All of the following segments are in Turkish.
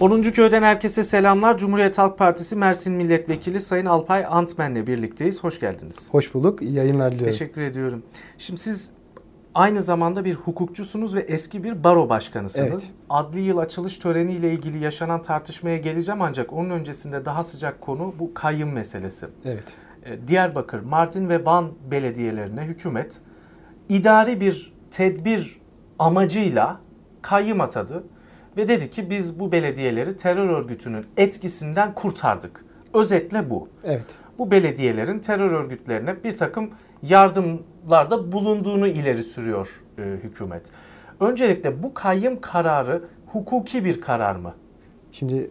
10. köyden herkese selamlar. Cumhuriyet Halk Partisi Mersin Milletvekili Sayın Alpay Antmen'le birlikteyiz. Hoş geldiniz. Hoş bulduk. İyi yayınlar diliyorum. Teşekkür ediyorum. Şimdi siz aynı zamanda bir hukukçusunuz ve eski bir baro başkanısınız. Evet. Adli yıl açılış töreniyle ilgili yaşanan tartışmaya geleceğim ancak onun öncesinde daha sıcak konu bu kayyım meselesi. Evet. Ee, Diyarbakır, Mardin ve Van belediyelerine hükümet idari bir tedbir amacıyla kayyım atadı ve dedi ki biz bu belediyeleri terör örgütünün etkisinden kurtardık. Özetle bu. Evet. Bu belediyelerin terör örgütlerine bir takım yardımlarda bulunduğunu ileri sürüyor e, hükümet. Öncelikle bu kayyım kararı hukuki bir karar mı? Şimdi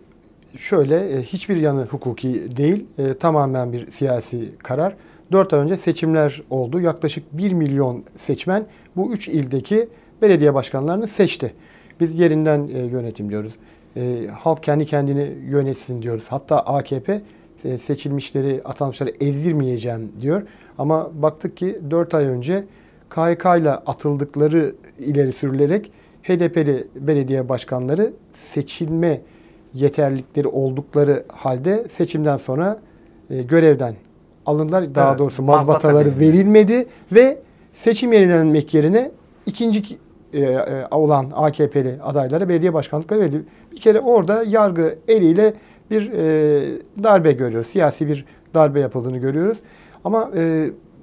şöyle e, hiçbir yanı hukuki değil. E, tamamen bir siyasi karar. 4 ay önce seçimler oldu. Yaklaşık 1 milyon seçmen bu 3 ildeki belediye başkanlarını seçti. Biz yerinden e, yönetim diyoruz. E, halk kendi kendini yönetsin diyoruz. Hatta AKP e, seçilmişleri, atanmışları ezdirmeyeceğim diyor. Ama baktık ki 4 ay önce KHK ile atıldıkları ileri sürülerek HDP'li belediye başkanları seçilme yeterlilikleri oldukları halde seçimden sonra e, görevden alındılar. Daha Evet, doğrusu mazbata mazbataları verilmedi ve seçim yenilenmek yerine ikinci e, e, olan AKP'li adaylara belediye başkanlıkları verildi. Bir kere orada yargı eliyle bir e, darbe görüyoruz. Siyasi bir darbe yapıldığını görüyoruz. Ama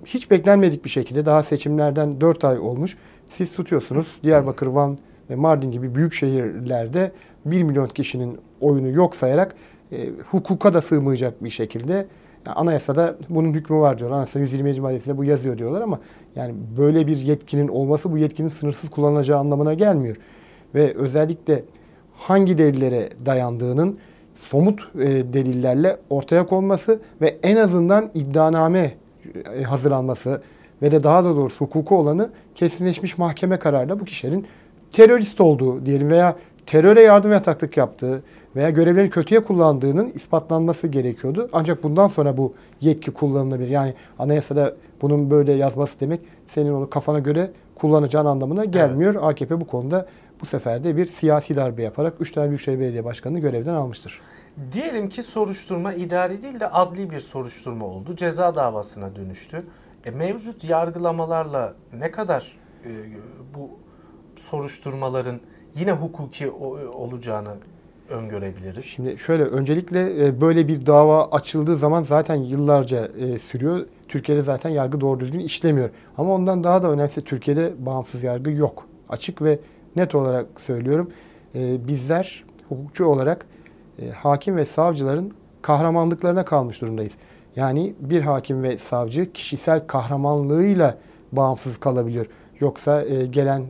hiç beklenmedik bir şekilde daha seçimlerden 4 ay olmuş. Siz tutuyorsunuz Diyarbakır, Van ve Mardin gibi büyük şehirlerde 1 milyon kişinin oyunu yok sayarak hukuka da sığmayacak bir şekilde yani anayasada bunun hükmü var diyor. Anayasa 120. maddesinde bu yazıyor diyorlar ama yani böyle bir yetkinin olması bu yetkinin sınırsız kullanılacağı anlamına gelmiyor. Ve özellikle hangi delillere dayandığının somut e, delillerle ortaya konması ve en azından iddianame e, hazırlanması ve de daha da doğrusu hukuku olanı kesinleşmiş mahkeme kararıyla bu kişilerin terörist olduğu diyelim veya teröre yardım yataklık yaptığı veya görevlerini kötüye kullandığının ispatlanması gerekiyordu. Ancak bundan sonra bu yetki kullanılabilir. Yani anayasada bunun böyle yazması demek senin onu kafana göre kullanacağın anlamına gelmiyor. AKP bu konuda bu sefer de bir siyasi darbe yaparak 3 tane Büyükşehir Belediye Başkanı'nı görevden almıştır. Diyelim ki soruşturma idari değil de adli bir soruşturma oldu. Ceza davasına dönüştü. E, mevcut yargılamalarla ne kadar e, bu soruşturmaların yine hukuki o- olacağını öngörebiliriz? Şimdi şöyle öncelikle e, böyle bir dava açıldığı zaman zaten yıllarca e, sürüyor. Türkiye'de zaten yargı doğru düzgün işlemiyor. Ama ondan daha da önemlisi Türkiye'de bağımsız yargı yok. Açık ve net olarak söylüyorum. E, Bizler hukukçu olarak hakim ve savcıların kahramanlıklarına kalmış durumdayız. Yani bir hakim ve savcı kişisel kahramanlığıyla bağımsız kalabiliyor. Yoksa gelen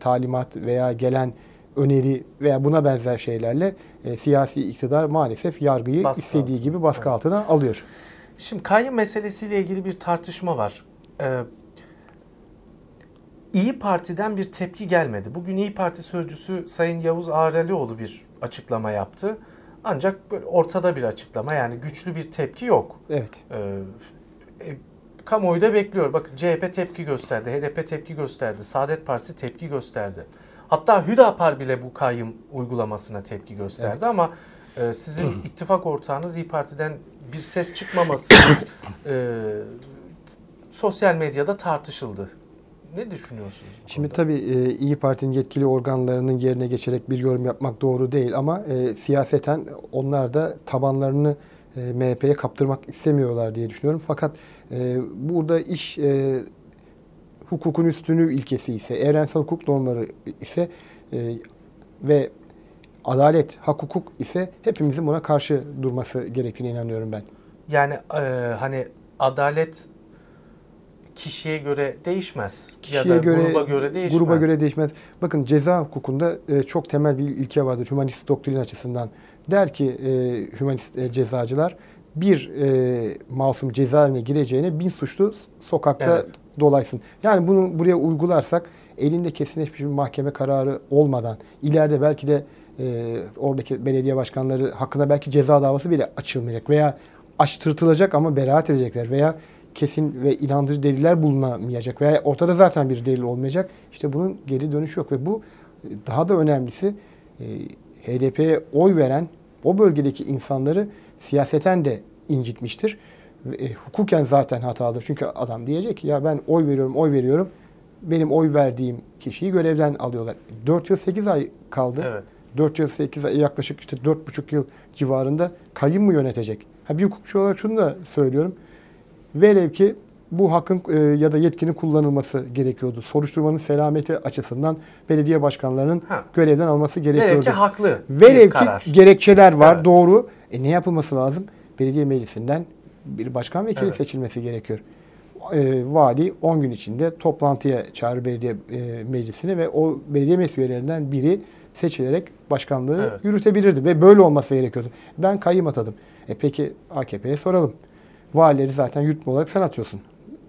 talimat veya gelen öneri veya buna benzer şeylerle e, siyasi iktidar maalesef yargıyı Baskı istediği altına. gibi baskı Evet. altına alıyor. Şimdi kayyum meselesiyle ilgili bir tartışma var. Ee, İyi Parti'den bir tepki gelmedi. Bugün İyi Parti sözcüsü Sayın Yavuz Ağrelioğlu bir açıklama yaptı. Ancak böyle ortada bir açıklama yani güçlü bir tepki yok. Evet. Ee, e, kamuoyu da bekliyor. Bakın CHP tepki gösterdi, HDP tepki gösterdi, Saadet Partisi tepki gösterdi. Hatta Hüdapar bile bu kayyum uygulamasına tepki gösterdi Evet. ama e, sizin ittifak ortağınız İyi Parti'den bir ses çıkmaması e, sosyal medyada tartışıldı. Ne düşünüyorsunuz? Şimdi konuda? tabii e, İyi Parti'nin yetkili organlarının yerine geçerek bir yorum yapmak doğru değil ama e, siyaseten onlar da tabanlarını e, MHP'ye kaptırmak istemiyorlar diye düşünüyorum. Fakat e, burada iş e, hukukun üstünlüğü ilkesi ise, evrensel hukuk normları ise e, ve adalet, hak hukuk ise hepimizin buna karşı durması gerektiğine inanıyorum ben. Yani e, hani adalet kişiye göre değişmez. Kişiye ya da göre, gruba göre değişmez. Gruba göre değişmez. Bakın ceza hukukunda e, çok temel bir ilke vardır humanist doktrin açısından. Der ki e, humanist e, cezacılar bir e, masum cezaevine gireceğine bin suçlu sokakta Evet. Dolaysın. Yani bunu buraya uygularsak elinde kesinleşmiş bir mahkeme kararı olmadan ileride belki de e, oradaki belediye başkanları hakkında belki ceza davası bile açılmayacak veya açtırtılacak ama beraat edecekler veya kesin ve inandırıcı deliller bulunamayacak veya ortada zaten bir delil olmayacak. İşte bunun geri dönüşü yok ve bu e, daha da önemlisi e, HDP'ye oy veren o bölgedeki insanları siyaseten de incitmiştir. E, hukuken zaten hatalıdır. Çünkü adam diyecek ki ya ben oy veriyorum, oy veriyorum. Benim oy verdiğim kişiyi görevden alıyorlar. 4 yıl 8 ay kaldı. Evet. 4 yıl 8 ay yaklaşık işte 4,5 yıl civarında kayyum mu yönetecek? Ha, bir hukukçu olarak şunu da söylüyorum. Velev ki bu hakkın e, ya da yetkinin kullanılması gerekiyordu. Soruşturmanın selameti açısından belediye başkanlarının Ha. görevden alması Velev gerekiyordu. ki haklı Velev karar. ki gerekçeler var Evet. doğru. E ne yapılması lazım? Belediye meclisinden bir başkan vekili Evet. seçilmesi gerekiyor. E, vali 10 gün içinde toplantıya çağırır belediye e, meclisini ve o belediye meclis üyelerinden biri seçilerek başkanlığı Evet. yürütebilirdi ve böyle olması gerekiyordu. Ben kayyım atadım. E peki AKP'ye soralım. Valileri zaten yürütme olarak sen atıyorsun.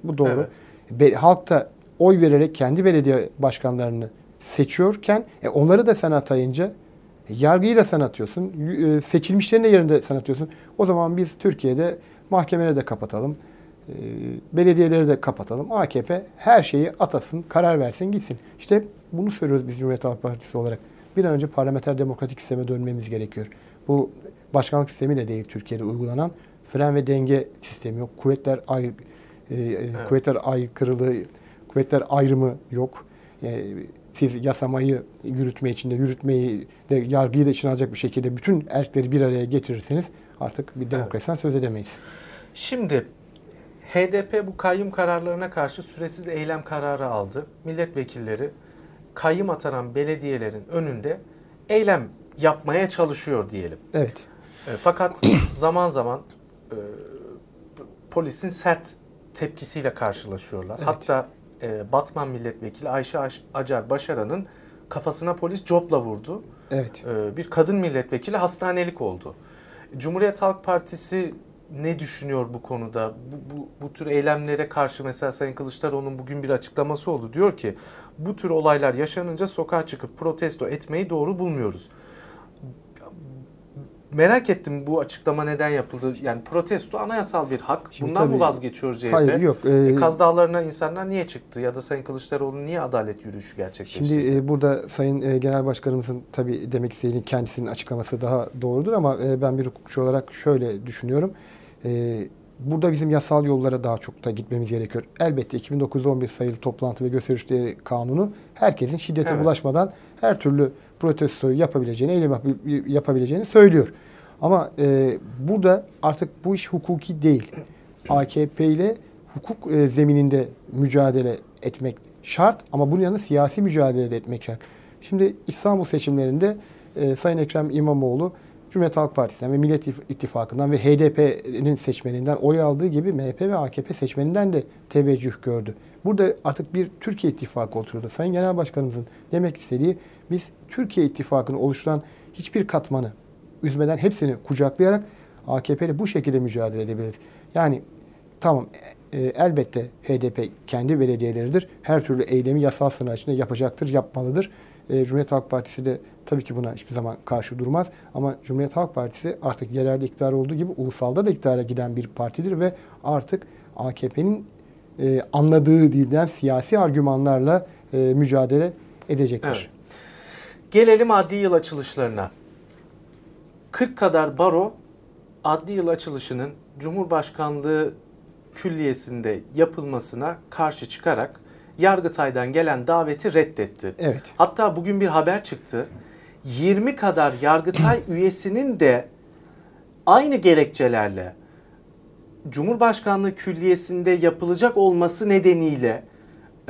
Bu doğru. Be- halk da oy vererek kendi belediye başkanlarını seçiyorken e, onları da sen atayınca e, yargıyı da sen atıyorsun. e, seçilmişlerin de yerinde sen atıyorsun. O zaman biz Türkiye'de mahkemeleri de kapatalım. e, belediyeleri de kapatalım. AKP her şeyi atasın, karar versin, gitsin. İşte bunu söylüyoruz biz Cumhuriyet Halk Partisi olarak. Bir an önce parlamenter demokratik sisteme dönmemiz gerekiyor. Bu başkanlık sistemi de değil Türkiye'de uygulanan. Fren ve denge sistemi yok. Kuvvetler ayrı, e, e, kuvvetler aykırılığı, kuvvetler ayrımı yok. E, siz yasamayı yürütme içinde, yürütmeyi de yargıyı da içine alacak bir şekilde bütün erkleri bir araya getirirseniz artık bir demokrasiden söz edemeyiz. Şimdi HDP bu kayyum kararlarına karşı süresiz eylem kararı aldı. Milletvekilleri kayyum atanan belediyelerin önünde eylem yapmaya çalışıyor diyelim. Evet. E, fakat zaman zaman e, polisin sert tepkisiyle karşılaşıyorlar. Evet. Hatta e, Batman milletvekili Ayşe Acar Başaran'ın kafasına polis copla vurdu. Evet. E, bir kadın milletvekili hastanelik oldu. Cumhuriyet Halk Partisi ne düşünüyor bu konuda? Bu, bu, bu tür eylemlere karşı mesela Sayın Kılıçdaroğlu'nun bugün bir açıklaması oldu. Diyor ki bu tür olaylar yaşanınca sokağa çıkıp protesto etmeyi doğru bulmuyoruz. Merak ettim bu açıklama neden yapıldı? Yani protesto anayasal bir hak. Şimdi Bundan mı tabii- vazgeçiyor CHP? Hayır yok. E, E, Kaz Dağları'na insanlar niye çıktı? Ya da Sayın Kılıçdaroğlu niye adalet yürüyüşü gerçekleştirdi? Şimdi e, burada Sayın e, Genel Başkanımızın tabii demek istediğini kendisinin açıklaması daha doğrudur ama e, ben bir hukukçu olarak şöyle düşünüyorum. E, burada bizim yasal yollara daha çok da gitmemiz gerekiyor. Elbette 2911 sayılı toplantı ve gösterişleri kanunu herkesin şiddete Evet. bulaşmadan her türlü protestoyu yapabileceğini, eylem yap- yapabileceğini söylüyor. Ama e, burada artık bu iş hukuki değil. AKP ile hukuk e, zemininde mücadele etmek şart ama bunun yanında siyasi mücadele de etmek şart. Şimdi İstanbul seçimlerinde e, Sayın Ekrem İmamoğlu Cumhuriyet Halk Partisi'nden ve Millet İttif- İttifakı'ndan ve HDP'nin seçmeninden oy aldığı gibi MHP ve AKP seçmeninden de teveccüh gördü. Burada artık bir Türkiye İttifakı oturdu. Sayın Genel Başkanımızın demek istediği biz Türkiye İttifakı'nı oluşturan hiçbir katmanı üzmeden hepsini kucaklayarak AKP'yle bu şekilde mücadele edebiliriz. Yani tamam e, e, elbette HDP kendi belediyeleridir. Her türlü eylemi yasal sınır içinde yapacaktır, yapmalıdır. E, Cumhuriyet Halk Partisi de tabii ki buna hiçbir zaman karşı durmaz. Ama Cumhuriyet Halk Partisi artık yerelde iktidar olduğu gibi ulusalda da iktidara giden bir partidir ve artık AKP'nin e, anladığı dilden siyasi argümanlarla e, mücadele edecektir. Evet. Gelelim adli yıl açılışlarına. 40 kadar baro adli yıl açılışının Cumhurbaşkanlığı külliyesinde yapılmasına karşı çıkarak Yargıtay'dan gelen daveti reddetti. Evet. Hatta bugün bir haber çıktı. 20 kadar Yargıtay üyesinin de aynı gerekçelerle Cumhurbaşkanlığı Külliyesi'nde yapılacak olması nedeniyle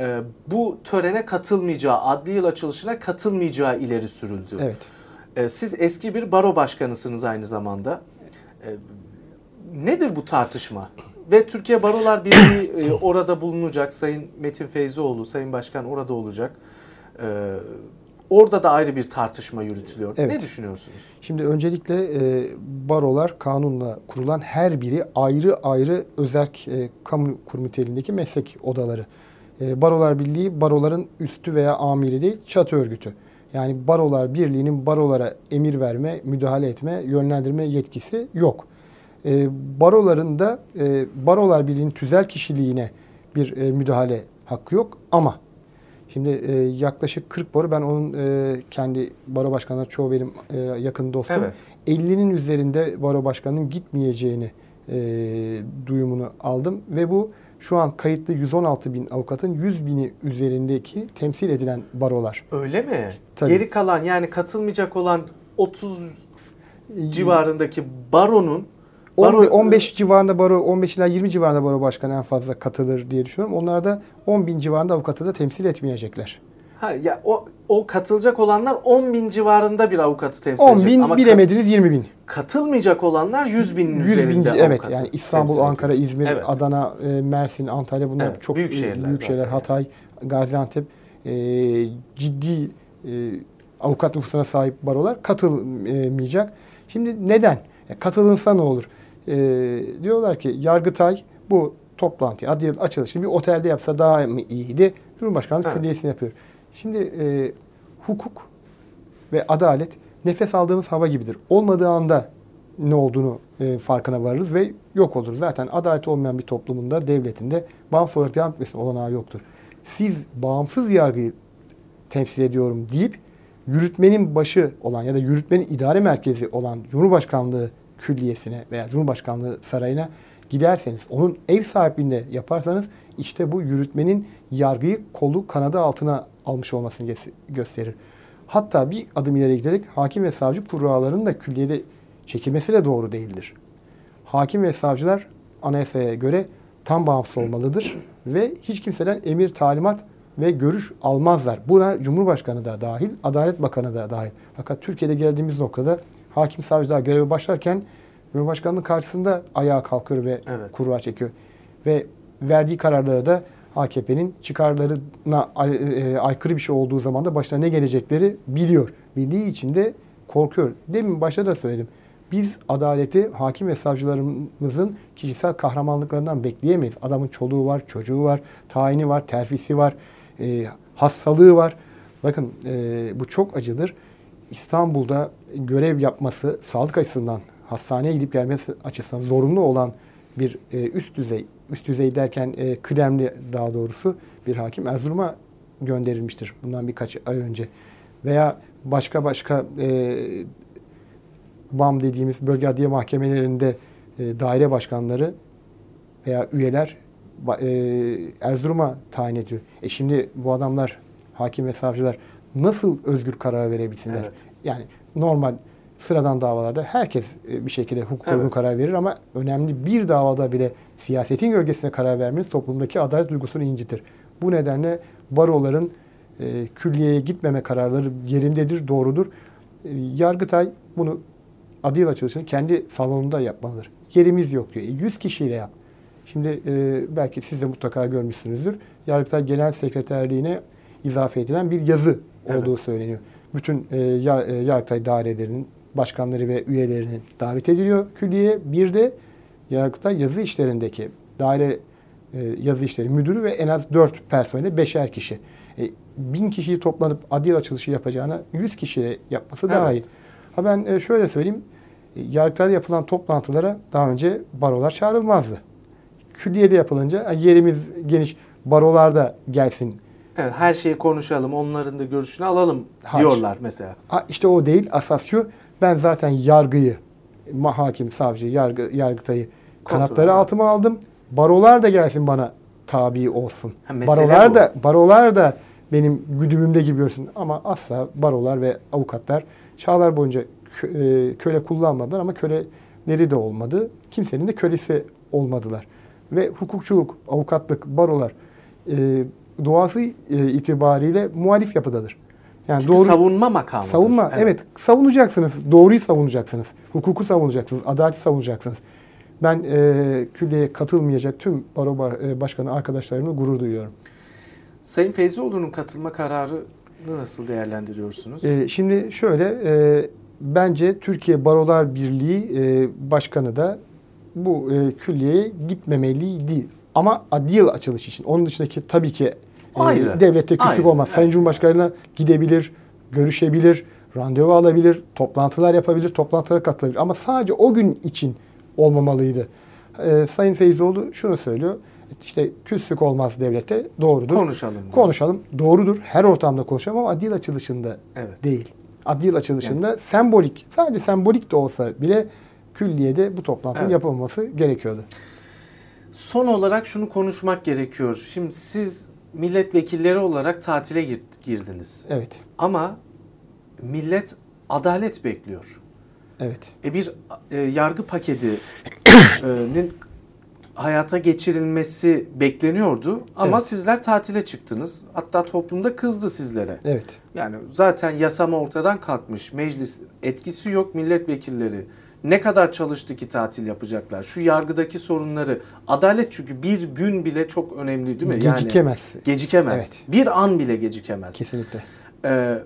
e, bu törene katılmayacağı, adli yıl açılışına katılmayacağı ileri sürüldü. Evet. E, siz eski bir baro başkanısınız aynı zamanda. E, nedir bu tartışma? Ve Türkiye Barolar Birliği e, orada bulunacak. Sayın Metin Feyzioğlu, Sayın Başkan orada olacak. E, orada da ayrı bir tartışma yürütülüyor. Evet. Ne düşünüyorsunuz? Şimdi öncelikle e, barolar kanunla kurulan her biri ayrı ayrı özerk e, kamu kurum niteliğindeki meslek odaları. E, barolar Birliği baroların üstü veya amiri değil çatı örgütü. Yani barolar birliğinin barolara emir verme, müdahale etme, yönlendirme yetkisi yok. E, baroların da e, barolar birliğinin tüzel kişiliğine bir e, müdahale hakkı yok ama Şimdi e, yaklaşık 40 baro ben onun e, kendi baro başkanları çoğu benim e, yakın dostum. Evet. 50'nin üzerinde baro başkanının gitmeyeceğini e, duyumunu aldım ve bu şu an kayıtlı 116 bin avukatın 100 bini üzerindeki temsil edilen barolar. Öyle mi? Tabii. Geri kalan yani katılmayacak olan 30 civarındaki baronun On- baro- 15 civarında baro, 15 ila 20 civarında baro başkanı en fazla katılır diye düşünüyorum. Onlar da 10 bin civarında avukatı da temsil etmeyecekler. Ha, ya o, o katılacak olanlar 10 bin civarında bir avukatı temsil 10 edecek. bin Ama bilemediniz 20 bin. katılmayacak olanlar 100 binin 100 bin üzerinde evet avukatı yani İstanbul, Ankara. İzmir, Evet. Adana, e, Mersin, Antalya bunlar Evet, çok büyük büyük şehirler büyük şehirler. Hatay, Gaziantep e, ciddi e, avukat nüfusuna sahip barolar katılmayacak. Şimdi neden? E, katılınsa ne olur? E, diyorlar ki Yargıtay bu toplantıyı, adliye açılışını bir otelde yapsa daha mı iyiydi? Cumhurbaşkanlığı Evet. Külliyesi'ni yapıyor. Şimdi e, hukuk ve adalet nefes aldığımız hava gibidir. Olmadığı anda ne olduğunu e, farkına varırız ve yok olur. Zaten adalet olmayan bir toplumunda, devletinde bağımsız olarak devam etmesinin olanağı yoktur. Siz bağımsız yargıyı temsil ediyorum deyip yürütmenin başı olan ya da yürütmenin idare merkezi olan Cumhurbaşkanlığı Külliyesi'ne veya Cumhurbaşkanlığı Sarayı'na giderseniz, onun ev sahipliğinde yaparsanız işte bu yürütmenin yargıyı kolu kanadı altına almış olmasını gö- gösterir. Hatta bir adım ileri giderek hakim ve savcı kurralarının da külliyede çekilmesi de doğru değildir. Hakim ve savcılar anayasaya göre tam bağımsız olmalıdır ve hiç kimseden emir, talimat ve görüş almazlar. Buna Cumhurbaşkanı da dahil, Adalet Bakanı da dahil. Fakat Türkiye'de geldiğimiz noktada hakim savcılar göreve başlarken Cumhurbaşkanlığı karşısında ayağa kalkıyor ve Evet. kurra çekiyor. Ve verdiği kararlara da AKP'nin çıkarlarına e, aykırı bir şey olduğu zaman da başına ne gelecekleri biliyor. Bildiği için de korkuyor. Demin başta da söyledim. Biz adaleti hakim ve savcılarımızın kişisel kahramanlıklarından bekleyemeyiz. Adamın çoluğu var, çocuğu var, tayini var, terfisi var, e, hastalığı var. Bakın e, bu çok acıdır. İstanbul'da görev yapması sağlık açısından, hastaneye gidip gelmesi açısından zorunlu olan bir e, üst düzey, üst düzey derken e, kıdemli daha doğrusu bir hakim Erzurum'a gönderilmiştir bundan birkaç ay önce. Veya başka başka e, BAM dediğimiz bölge adliye mahkemelerinde e, daire başkanları veya üyeler e, Erzurum'a tayin ediyor. E şimdi bu adamlar hakim ve savcılar nasıl özgür karar verebilsinler? Evet. Yani normal sıradan davalarda herkes e, bir şekilde hukuk Evet. uygun karar verir ama önemli bir davada bile siyasetin gölgesine karar vermeniz toplumdaki adalet duygusunu incitir. Bu nedenle baroların e, külliyeye gitmeme kararları yerindedir, doğrudur. E, Yargıtay bunu adil açılışını kendi salonunda yapmalıdır. Yerimiz yok diyor. E, 100 kişiyle yap. Şimdi e, belki siz de mutlaka görmüşsünüzdür. Yargıtay Genel Sekreterliğine izafe edilen bir yazı Evet. olduğu söyleniyor. Bütün e, e, Yargıtay dairelerinin başkanları ve üyelerinin davet ediliyor külliyeye. Bir de Yargıtay yazı işlerindeki daire e, yazı işleri müdürü ve en az 4 personeli beşer kişi. E, bin kişiyi toplanıp adil açılışı yapacağına 100 kişiyle yapması daha Evet. iyi. Ha ben e, şöyle söyleyeyim. E, Yargıtay'da yapılan toplantılara daha önce barolar çağrılmazdı. Külliyede yapılınca "Ha, yerimiz geniş barolar da gelsin. Evet, her şeyi konuşalım, onların da görüşünü alalım Hayır. diyorlar mesela. Ha, işte o değil. Asas şu. Ben zaten yargıyı, hakim, savcı, yargı, yargıtayı kanatları Kontrol. altıma aldım. Barolar da gelsin bana tabi olsun. Ha, barolar bu. da barolar da benim güdümümde gibi görsün. Ama asla barolar ve avukatlar çağlar boyunca e, köle kullanmadılar ama köleleri de olmadı. Kimsenin de kölesi olmadılar. Ve hukukçuluk, avukatlık, barolar e, doğası e, itibariyle muhalif yapıdadır. Yani Çünkü savunma makamıdır. Savunma evet. savunacaksınız. Doğruyu savunacaksınız. Hukuku savunacaksınız. Adaleti savunacaksınız. Ben e, külliyeye katılmayacak tüm baro bar- başkanı arkadaşlarımla gurur duyuyorum. Sayın Feyzioğlu'nun katılma kararını nasıl değerlendiriyorsunuz? E, şimdi şöyle e, bence Türkiye Barolar Birliği e, başkanı da bu e, külliyeye gitmemeliydi. Ama adil açılış için. Onun dışındaki tabii ki Ayrı. devlette küslük Ayrı, olmaz. Sayın. Cumhurbaşkanı'na gidebilir, görüşebilir, randevu alabilir, toplantılar yapabilir, toplantılara katılabilir. Ama sadece o gün için olmamalıydı. E, Sayın Feyzoğlu şunu söylüyor. İşte küslük olmaz devlete doğrudur. Konuşalım. Konuşalım. Doğrudur. Her ortamda konuşalım ama adil açılışında Evet. değil. Adil açılışında sembolik, sadece sembolik de olsa bile külliyede bu toplantının Evet. yapılması gerekiyordu. Son olarak şunu konuşmak gerekiyor. Şimdi siz milletvekilleri olarak tatile gir- girdiniz. Evet. Ama millet adalet bekliyor. Evet. E bir e, yargı paketinin hayata geçirilmesi bekleniyordu ama Evet. sizler tatile çıktınız. Hatta toplumda kızdı sizlere. Evet. Yani zaten yasama ortadan kalkmış. Meclis etkisi yok milletvekilleri. Ne kadar çalıştı ki tatil yapacaklar? Şu yargıdaki sorunları. Adalet çünkü bir gün bile çok önemli değil mi? Yani Gecikemez. gecikemez. Evet. Bir an bile gecikemez. Kesinlikle. Ee,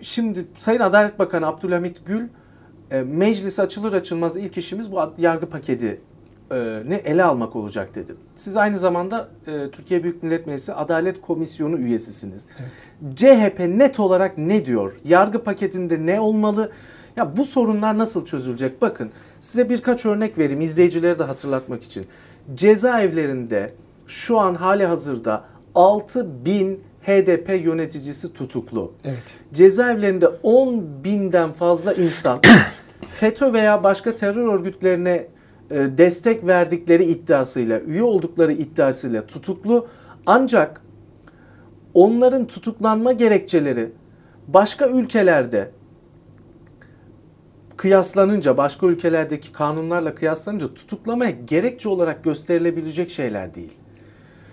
şimdi Sayın Adalet Bakanı Abdülhamit Gül e, meclis açılır açılmaz ilk işimiz bu yargı paketi e, ne ele almak olacak dedi. Siz aynı zamanda e, Türkiye Büyük Millet Meclisi Adalet Komisyonu üyesisiniz. CHP net olarak ne diyor? Yargı paketinde ne olmalı? Ya bu sorunlar nasıl çözülecek? Bakın size birkaç örnek vereyim izleyicilere de hatırlatmak için. Cezaevlerinde şu an hali hazırda 6 bin HDP yöneticisi tutuklu. Evet. Cezaevlerinde 10 binden fazla insan FETÖ veya başka terör örgütlerine e, destek verdikleri iddiasıyla, üye oldukları iddiasıyla tutuklu. Ancak onların tutuklanma gerekçeleri başka ülkelerde kıyaslanınca, başka ülkelerdeki kanunlarla kıyaslanınca tutuklamaya gerekçe olarak gösterilebilecek şeyler değil.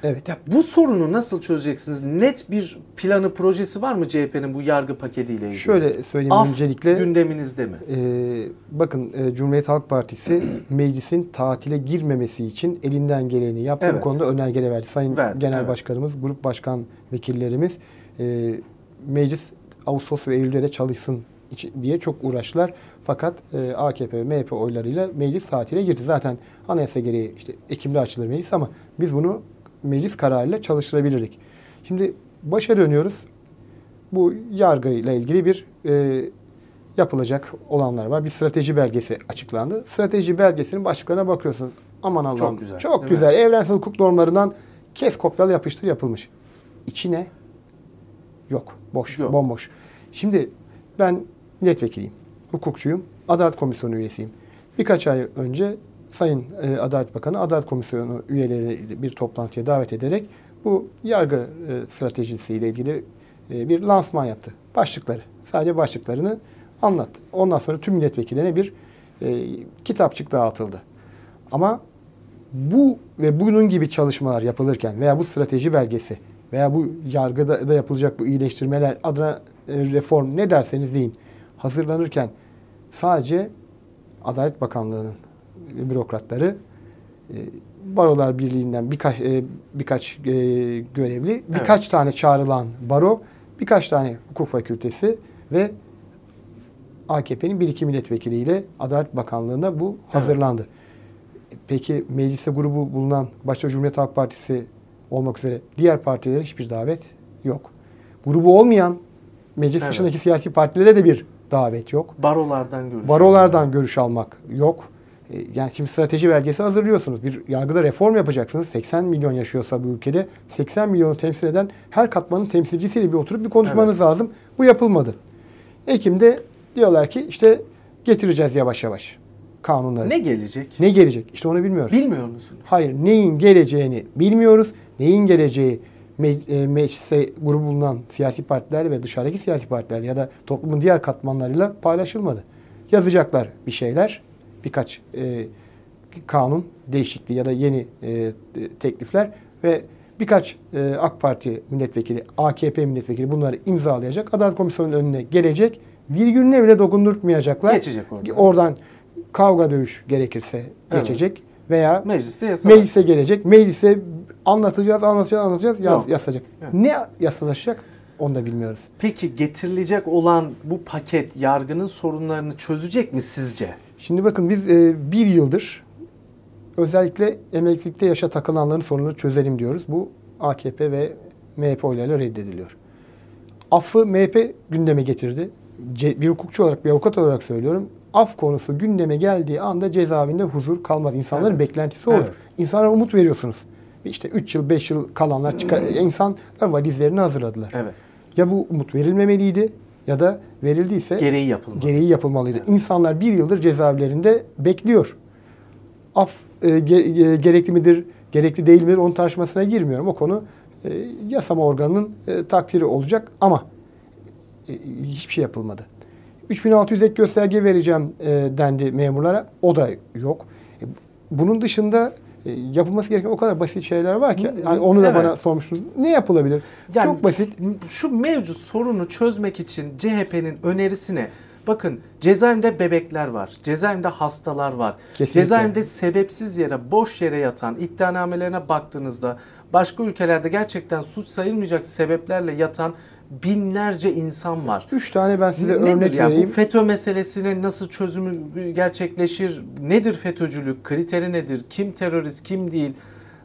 Evet. Ya bu sorunu nasıl çözeceksiniz? Net bir planı, projesi var mı CHP'nin bu yargı paketiyle ilgili? Şöyle söyleyeyim Af öncelikle. gündeminizde mi? Ee, bakın e, Cumhuriyet Halk Partisi meclisin tatile girmemesi için elinden geleni yaptı. Evet. Bu konuda önergeler verdi. Sayın Verdi, Genel evet. Başkanımız, grup başkan vekillerimiz e, meclis Ağustos ve Eylül'de de çalışsın diye çok uğraştılar. Fakat e, AKP ve MHP oylarıyla meclis tatile girdi. Zaten anayasa gereği işte Ekim'de açılır meclis ama biz bunu meclis kararıyla çalıştırabilirdik. Şimdi başa dönüyoruz. Bu yargıyla ilgili bir e, yapılacak olanlar var. Bir strateji belgesi açıklandı. Strateji belgesinin başlıklarına bakıyorsunuz. Aman Allah'ım. Çok güzel, Çok değil mi? güzel. Evrensel hukuk normlarından kes kopyala yapıştır yapılmış. İçine yok. Boş. Yok. Bomboş. Şimdi ben milletvekiliyim. Hukukçuyum. Adalet Komisyonu üyesiyim. Birkaç ay önce Sayın e, Adalet Bakanı Adalet Komisyonu üyeleri bir toplantıya davet ederek bu yargı e, stratejisiyle ilgili e, bir lansman yaptı. Başlıkları. Sadece başlıklarını anlattı. Ondan sonra tüm milletvekillerine bir e, kitapçık dağıtıldı. Ama bu ve bunun gibi çalışmalar yapılırken veya bu strateji belgesi veya bu yargıda da yapılacak bu iyileştirmeler adına e, reform ne derseniz deyin hazırlanırken sadece Adalet Bakanlığı'nın bürokratları e, Barolar Birliği'nden birkaç e, birkaç e, görevli, birkaç tane çağrılan baro, birkaç tane hukuk fakültesi ve AKP'nin bir iki milletvekiliyle Adalet Bakanlığı'nda bu hazırlandı. Peki mecliste grubu bulunan başta Cumhuriyet Halk Partisi olmak üzere diğer partilere hiçbir davet yok. Grubu olmayan meclis Evet. dışındaki siyasi partilere de bir davet yok. Barolardan görüş. Barolardan görüş almak yok. E, Yani şimdi strateji belgesi hazırlıyorsunuz. Bir yargıda reform yapacaksınız. 80 milyon yaşıyorsa bu ülkede 80 milyonu temsil eden her katmanın temsilcisiyle bir oturup bir konuşmanız lazım. Bu yapılmadı. Ekim'de diyorlar ki işte getireceğiz yavaş yavaş kanunları. Ne Ne, gelecek? gelecek? İşte onu bilmiyoruz. Bilmiyor musunuz? Hayır, neyin geleceğini bilmiyoruz. Neyin geleceği me- e, meclise grubu bulunan siyasi partiler ve dışarıdaki siyasi partiler ya da toplumun diğer katmanlarıyla paylaşılmadı. Yazacaklar bir şeyler, birkaç e, kanun değişikliği ya da yeni e, teklifler ve birkaç e, AK Parti milletvekili, AKP milletvekili bunları imzalayacak. Adalet Komisyonu'nun önüne gelecek. Virgülüne bile dokundurtmayacaklar. Geçecek orada. Oradan kavga dövüş gerekirse Evet. geçecek veya Mecliste yasa. Meclise gelecek. Meclise anlatacağız, anlatacağız, anlatacağız. Yaz, Yok. Evet. Ne yasalaşacak? Onu da bilmiyoruz. Peki getirilecek olan bu paket yargının sorunlarını çözecek mi sizce? Şimdi bakın biz e, bir yıldır özellikle emeklilikte yaşa takılanların sorununu çözelim diyoruz. Bu AKP ve MHP oylarıyla reddediliyor. Affı MHP gündeme getirdi. Ce- bir hukukçu olarak, bir avukat olarak söylüyorum. Af konusu gündeme geldiği anda cezaevinde huzur kalmaz. İnsanların Evet. beklentisi olur. Evet. İnsanlara umut veriyorsunuz. İşte 3 yıl 5 yıl kalanlar çıkar, insanlar valizlerini hazırladılar. Evet. Ya bu umut verilmemeliydi ya da verildiyse Gereği yapılmalı. gereği yapılmalıydı. İnsanlar bir yıldır cezaevlerinde bekliyor. Af e, ge- e, gerekli midir, gerekli değil midir onun tartışmasına girmiyorum. O konu e, yasama organının e, takdiri olacak ama e, hiçbir şey yapılmadı. 3600 ek gösterge vereceğim e, dendi memurlara. O da yok. E, bunun dışında e, yapılması gereken o kadar basit şeyler var ki. Yani onu da Evet. bana sormuştunuz. Ne yapılabilir? Yani Çok basit. Şu mevcut sorunu çözmek için CHP'nin önerisi ne? Bakın cezaevinde bebekler var. Cezaevinde hastalar var. Kesinlikle. Cezaevinde sebepsiz yere, boş yere yatan iddianamelerine baktığınızda başka ülkelerde gerçekten suç sayılmayacak sebeplerle yatan binlerce insan var. Üç tane ben size Nedir örnek ya? vereyim. Bu FETÖ meselesinin nasıl çözümü gerçekleşir? Nedir FETÖ'cülük? Kriteri nedir? Kim terörist, kim değil?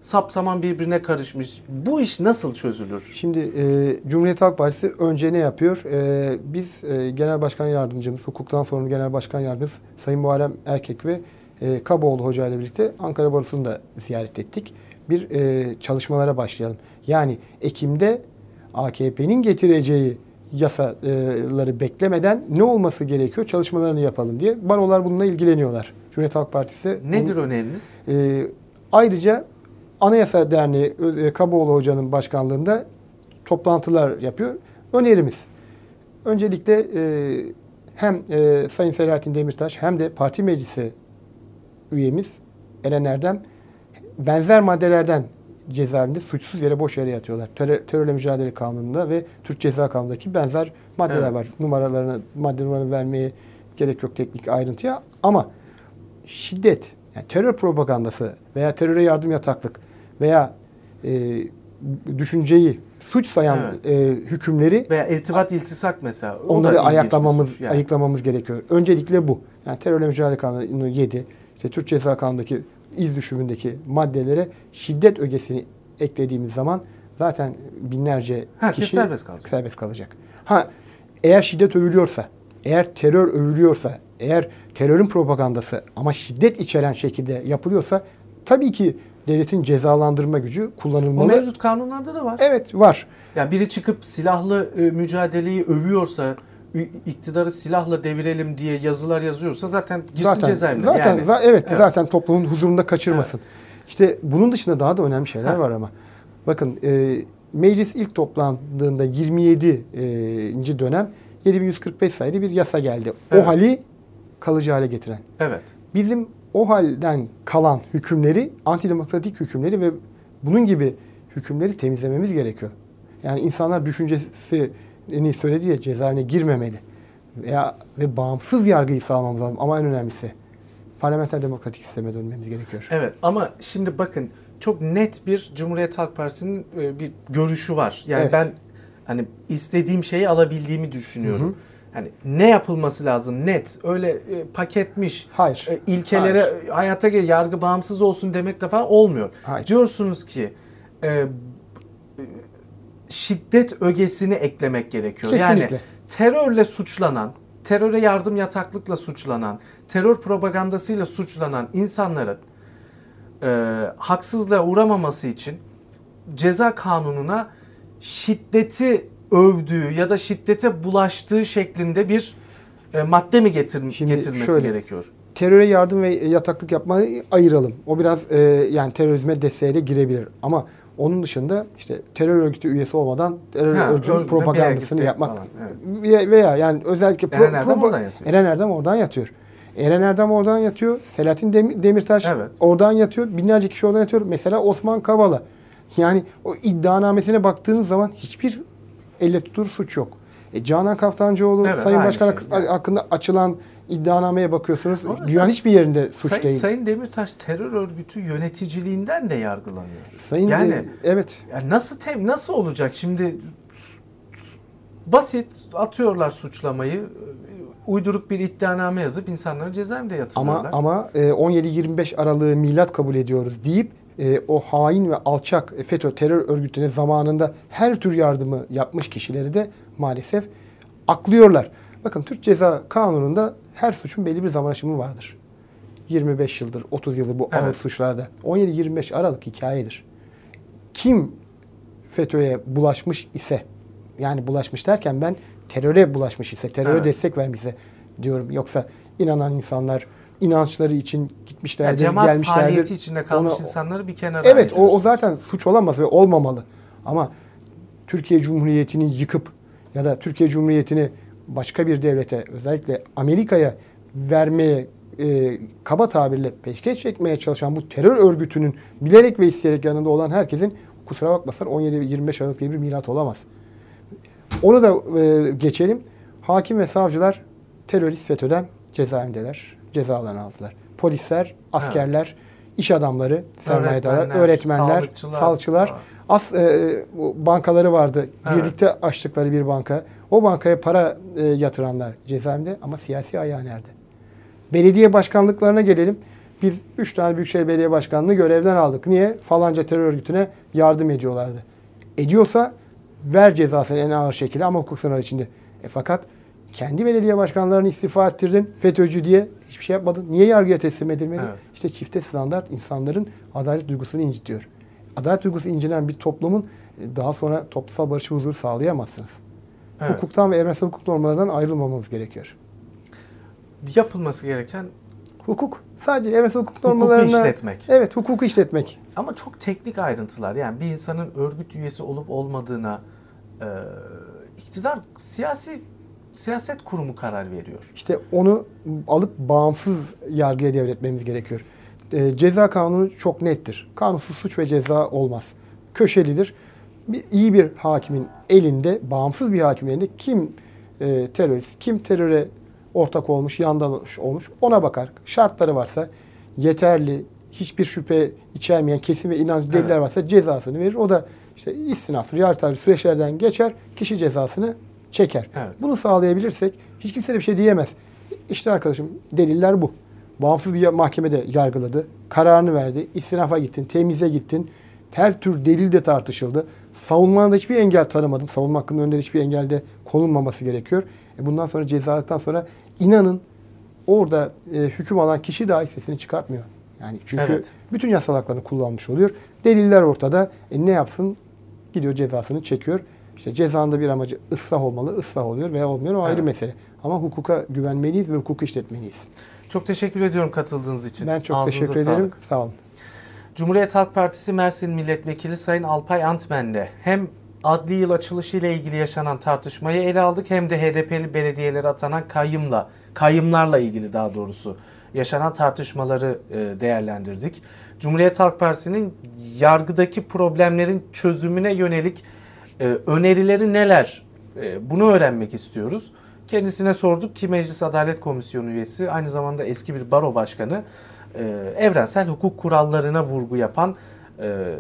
Sapsaman birbirine karışmış. Bu iş nasıl çözülür? Şimdi e, Cumhuriyet Halk Partisi önce ne yapıyor? E, biz e, Genel Başkan Yardımcımız, hukuktan sorumlu Genel Başkan Yardımcımız Sayın Muharrem Erkek ve e, Kaboğlu Hoca ile birlikte Ankara Barosu'nu da ziyaret ettik. Bir e, çalışmalara başlayalım. Yani Ekim'de AKP'nin getireceği yasaları beklemeden ne olması gerekiyor çalışmalarını yapalım diye. Barolar bununla ilgileniyorlar. Cumhuriyet Halk Partisi Nedir öneriniz? ee, ayrıca Anayasa Derneği e, Kaboğlu Hoca'nın başkanlığında toplantılar yapıyor. Önerimiz. Öncelikle e, hem e, Sayın Selahattin Demirtaş hem de parti meclisi üyemiz Eren Erdem benzer maddelerden cezaevinde suçsuz yere boş yere yatıyorlar. Terör, terörle mücadele kanununda ve Türk Ceza Kanunu'ndaki benzer maddeler Evet. var. Numaralarını, madde numaralarını vermeye gerek yok teknik ayrıntıya ama şiddet, yani terör propagandası veya teröre yardım yataklık veya e, düşünceyi suç sayan e, hükümleri Veya irtibat iltisak mesela. O onları ayaklamamız yani. ayıklamamız gerekiyor. Öncelikle bu. Yani terörle mücadele kanunu 7, işte Türk Ceza Kanunu'ndaki iz düşümündeki maddelere şiddet ögesini eklediğimiz zaman zaten binlerce Herkes kişi serbest kalacak. serbest kalacak. Ha eğer şiddet övülüyorsa, eğer terör övülüyorsa, eğer terörün propagandası ama şiddet içeren şekilde yapılıyorsa tabii ki devletin cezalandırma gücü kullanılmalı. mevcut kanunlarda da var. Evet var. Yani biri çıkıp silahlı e, mücadeleyi övüyorsa, iktidarı silahla devirelim diye yazılar yazıyorsa zaten gitsin zaten cezaevine. zaten yani. za- evet, Evet. zaten toplumun huzurunda kaçırmasın. İşte bunun dışında daha da önemli şeyler Ha. var ama. Bakın e, meclis ilk toplandığında 27. e, dönem 7145 sayılı bir yasa geldi. Evet. O hali kalıcı hale getiren. Evet. Bizim o halden kalan hükümleri, antidemokratik hükümleri ve bunun gibi hükümleri temizlememiz gerekiyor. Yani insanlar düşüncesini söyledi ya cezaevine girmemeli. Veya ve bağımsız yargıyı sağlamamız lazım. Ama en önemlisi parlamenter demokratik sisteme dönmemiz gerekiyor. Evet ama şimdi bakın çok net bir Cumhuriyet Halk Partisi'nin e, bir görüşü var. Yani Evet. ben hani istediğim şeyi alabildiğimi düşünüyorum. Hani ne yapılması lazım net öyle e, paketmiş Hayır. e, ilkelere Hayır. hayata gel yargı bağımsız olsun demekle falan olmuyor. Hayır. Diyorsunuz ki e, şiddet ögesini eklemek gerekiyor. Yani Kesinlikle. terörle suçlanan, teröre yardım yataklıkla suçlanan, terör propagandasıyla suçlanan insanların e, haksızlığa uğramaması için ceza kanununa şiddeti övdüğü ya da şiddete bulaştığı şeklinde bir e, madde mi getir, Şimdi getirmesi şöyle, gerekiyor? Teröre yardım ve yataklık yapmayı ayıralım. O biraz e, yani terörizme desteğe de girebilir. Ama onun dışında işte terör örgütü üyesi olmadan terör Ha, örgütünün propagandasını yapmak falan, veya, veya yani özellikle Eren Erdem oradan yatıyor. Eren Erdem oradan yatıyor. Eren Erdem oradan yatıyor. Selahattin Dem- Demirtaş Evet. oradan yatıyor. Binlerce kişi oradan yatıyor. Mesela Osman Kavala. Yani o iddianamesine baktığınız zaman hiçbir elle tutulur suç yok. E, Canan Kaftancıoğlu Evet, Sayın Başkan şey. hakkında açılan iddianameye bakıyorsunuz. Orası- Dünyanın hiçbir yerinde suç Sayın, değil. Sayın Demirtaş terör örgütü yöneticiliğinden de yargılanıyor. Sayın yani de- evet. ya nasıl tem nasıl olacak şimdi basit atıyorlar suçlamayı e, uyduruk bir iddianame yazıp insanları cezaevinde yatırıyorlar. Ama ama e, 17-25 Aralık'ı milat kabul ediyoruz deyip e, o hain ve alçak FETÖ terör örgütüne zamanında her tür yardımı yapmış kişileri de maalesef aklıyorlar. Bakın Türk Ceza Kanunu'nda her suçun belli bir zaman aşımı vardır. 25 yıldır, 30 yıldır bu ağır Evet. suçlarda. 17-25 Aralık hikayedir. kim FETÖ'ye bulaşmış ise yani bulaşmış derken ben teröre bulaşmış ise, teröre Evet. destek vermişse diyorum. Yoksa inanan insanlar inançları için Yani gitmişlerdir, cemaat gelmişlerdir. faaliyeti içinde kalmış Onu- insanları bir kenara Evet o, o zaten suç olamaz ve olmamalı. Ama Türkiye Cumhuriyeti'ni yıkıp ya da Türkiye Cumhuriyeti'ni başka bir devlete özellikle Amerika'ya vermeye e, kaba tabirle peşkeş çekmeye çalışan bu terör örgütünün bilerek ve isteyerek yanında olan herkesin kusura bakmasın 17 ve 25 Aralık diye bir milat olamaz. Onu da e, geçelim. Hakim ve savcılar terörist FETÖ'den cezaevindeler. Cezalarını aldılar. Polisler, askerler, iş adamları, sermayedarlar, Öğretmenler, öğretmenler, sağlıkçılar. salçılar, as e, bu bankaları vardı. Evet. Birlikte açtıkları bir banka. O bankaya para e, yatıranlar cezaevinde ama siyasi ayağı nerede? Belediye başkanlıklarına gelelim. Biz 3 tane Büyükşehir Belediye Başkanlığı görevden aldık. Niye? Falanca terör örgütüne yardım ediyorlardı. Ediyorsa ver cezasını en ağır şekilde ama hukuk sınırları içinde. E fakat kendi belediye başkanlarını istifa ettirdin FETÖ'cü diye hiçbir şey yapmadın. Niye yargıya teslim edilmedi? Evet. İşte çifte standart insanların adalet duygusunu incitiyor. Adalet duygusu incinen bir toplumun e, daha sonra toplumsal barış ve huzur sağlayamazsınız. Evet. Hukuktan ve evrensel hukuk normlarından ayrılmamamız gerekiyor. Yapılması gereken Hukuk sadece evrensel hukuk hukuku normlarına işletmek. Evet, hukuku işletmek. Ama çok teknik ayrıntılar. Yani bir insanın örgüt üyesi olup olmadığına e, iktidar siyasi siyaset kurumu karar veriyor. İşte onu alıp bağımsız yargıya devretmemiz gerekiyor. E, ceza kanunu çok nettir. Kanunsuz suç ve ceza olmaz. Köşelidir. Bir, iyi bir hakimin elinde, bağımsız bir hakimin elinde kim e, terörist, kim teröre ortak olmuş, yandan olmuş ona bakar. Şartları varsa yeterli, hiçbir şüphe içermeyen kesin ve inanç deliller Evet. varsa cezasını verir. O da işte istinaf, yargıtay süreçlerden geçer, kişi cezasını çeker. Evet. Bunu sağlayabilirsek hiç kimse de bir şey diyemez. İşte arkadaşım deliller bu. Bağımsız bir mahkemede yargıladı. Kararını verdi. İstinafa gittin, temize gittin. Her tür delil de tartışıldı. Savunmana da hiçbir engel tanımadım. Savunma hakkının önünde hiçbir engel de konulmaması gerekiyor. E bundan sonra cezalıktan sonra inanın orada e, hüküm alan kişi dahi sesini çıkartmıyor. Yani çünkü Evet. bütün yasal haklarını kullanmış oluyor. Deliller ortada. E ne yapsın? Gidiyor cezasını çekiyor. İşte cezanın da bir amacı ıslah olmalı. Islah oluyor veya olmuyor. O ayrı Evet. mesele. Ama hukuka güvenmeliyiz ve hukuku işletmeliyiz. Çok teşekkür ediyorum katıldığınız için. Ben çok Ağzınıza teşekkür ederim. sağlık. Sağ olun. Cumhuriyet Halk Partisi Mersin Milletvekili Sayın Alpay Antmen'le hem adli yıl açılışı ile ilgili yaşanan tartışmayı ele aldık hem de HDP'li belediyelere atanan kayyımla, kayyımlarla ilgili daha doğrusu yaşanan tartışmaları e, değerlendirdik. Cumhuriyet Halk Partisi'nin yargıdaki problemlerin çözümüne yönelik e, önerileri neler? E, bunu öğrenmek istiyoruz. Kendisine sorduk ki Meclis Adalet Komisyonu üyesi aynı zamanda eski bir baro başkanı e, evrensel hukuk kurallarına vurgu yapan e,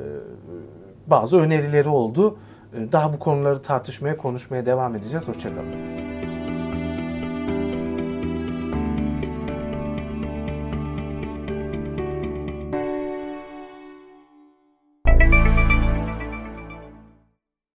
bazı önerileri oldu. E, Daha bu konuları tartışmaya, konuşmaya devam edeceğiz. Hoşçakalın.